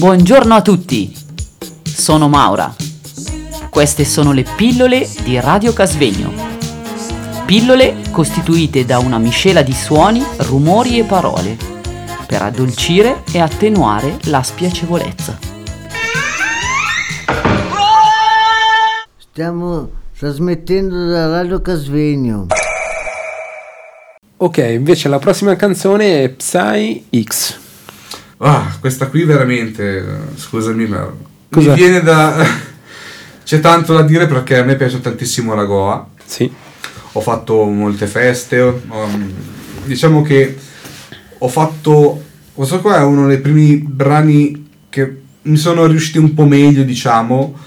Buongiorno a tutti, sono Maura. Queste sono le pillole di Radio Casvegno. Pillole costituite da una miscela di suoni, rumori e parole per addolcire e attenuare la spiacevolezza. Stiamo trasmettendo da Radio Casvegno. Ok, invece la prossima canzone è Psy X. Ah, questa qui veramente, scusami, ma Cos'è? mi viene da... C'è tanto da dire perché a me piace tantissimo la Goa. Sì. Ho fatto molte feste, um, diciamo che ho fatto... Questo qua è uno dei primi brani che mi sono riusciti un po' meglio, diciamo,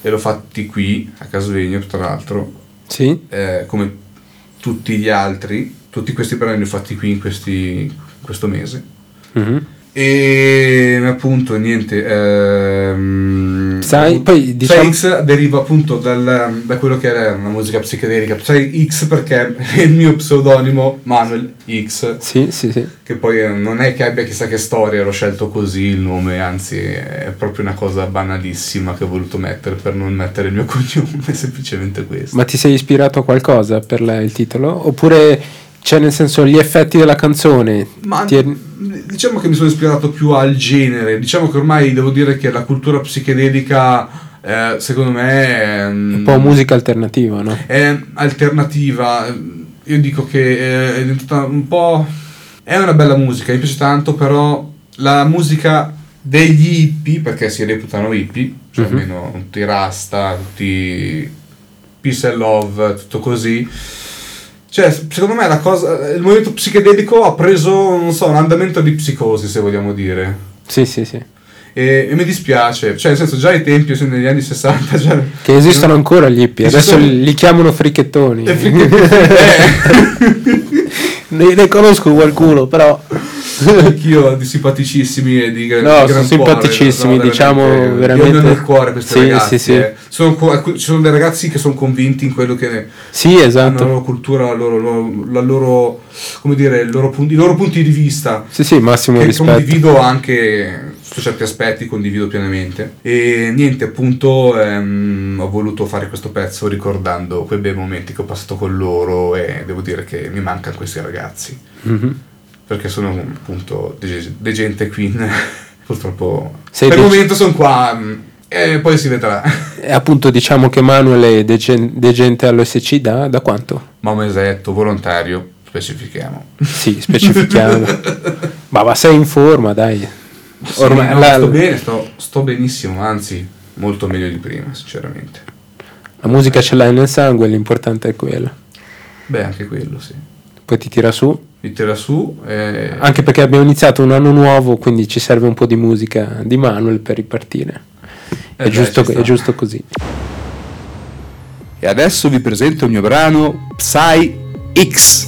e l'ho fatti qui, a Casvegno, tra l'altro, Sì. eh, come tutti gli altri. Tutti questi brani li ho fatti qui in questi- questo mese. Mhm. E appunto niente. Ehm, Sai, poi, diciamo- Psy X deriva appunto dal- da quello che era una musica psichedelica. Psy X perché è il mio pseudonimo Manuel X, Sì, sì, sì. che poi eh, non è che abbia chissà che storia, l'ho scelto così il nome, anzi è proprio una cosa banalissima che ho voluto mettere per non mettere il mio cognome, è semplicemente questo. Ma ti sei ispirato a qualcosa per la- il titolo? Oppure, cioè nel senso, gli effetti della canzone? Ma è- diciamo che mi sono ispirato più al genere. Diciamo che ormai devo dire che la cultura psichedelica, eh, secondo me, è, un po' musica alternativa, no? è alternativa. Io dico che è diventata un po'. È una bella musica, mi piace tanto, però la musica degli hippie, perché si reputano hippie, cioè Mhm. almeno tutti rasta, tutti peace and love, tutto così. Cioè, secondo me la cosa, il movimento psichedelico ha preso, non so, un andamento di psicosi, se vogliamo dire. Sì, sì, sì. E, e mi dispiace, cioè, nel senso, già ai tempi, sono negli anni 60, cioè, Che esistono ancora gli hippie, adesso Esistono- li chiamano fricchettoni. E fricchettoni, ne, ne conosco qualcuno, però... Anch'io di simpaticissimi e di, No, di gran sono cuore, simpaticissimi, no, diciamo, veramente- ho nel cuore questi Sì, ragazzi. sì, sì. eh. Sono ci sono dei ragazzi che sono convinti in quello che Sì, hanno la esatto. loro cultura, la loro, la loro, come dire, loro pun- i loro punti di vista. Sì, sì, massimo che rispetto. condivido anche su certi aspetti, condivido pienamente. E niente, appunto, ehm, ho voluto fare questo pezzo ricordando quei bei momenti che ho passato con loro e devo dire che mi mancano questi ragazzi Mhm. perché sono appunto dei, dei gente queen. Purtroppo Sei per il dei- momento sono qua mm, e poi si vedrà. E appunto diciamo che Manuel è degen- degente all'OSC da, da quanto? Ma un mesetto, volontario, specifichiamo. Sì, specifichiamo. ma, ma sei in forma, dai. Ormai Sì, no, la, sto bene, sto, sto benissimo, anzi molto meglio di prima, sinceramente. la musica ce l'hai nel sangue, l'importante è quello. Beh, anche quello, sì. Poi ti tira su, Mi tira su e... anche perché abbiamo iniziato un anno nuovo, quindi ci serve un po' di musica di Manuel per ripartire. Eh È, beh, giusto, è giusto così. E adesso vi presento il mio brano Psy X.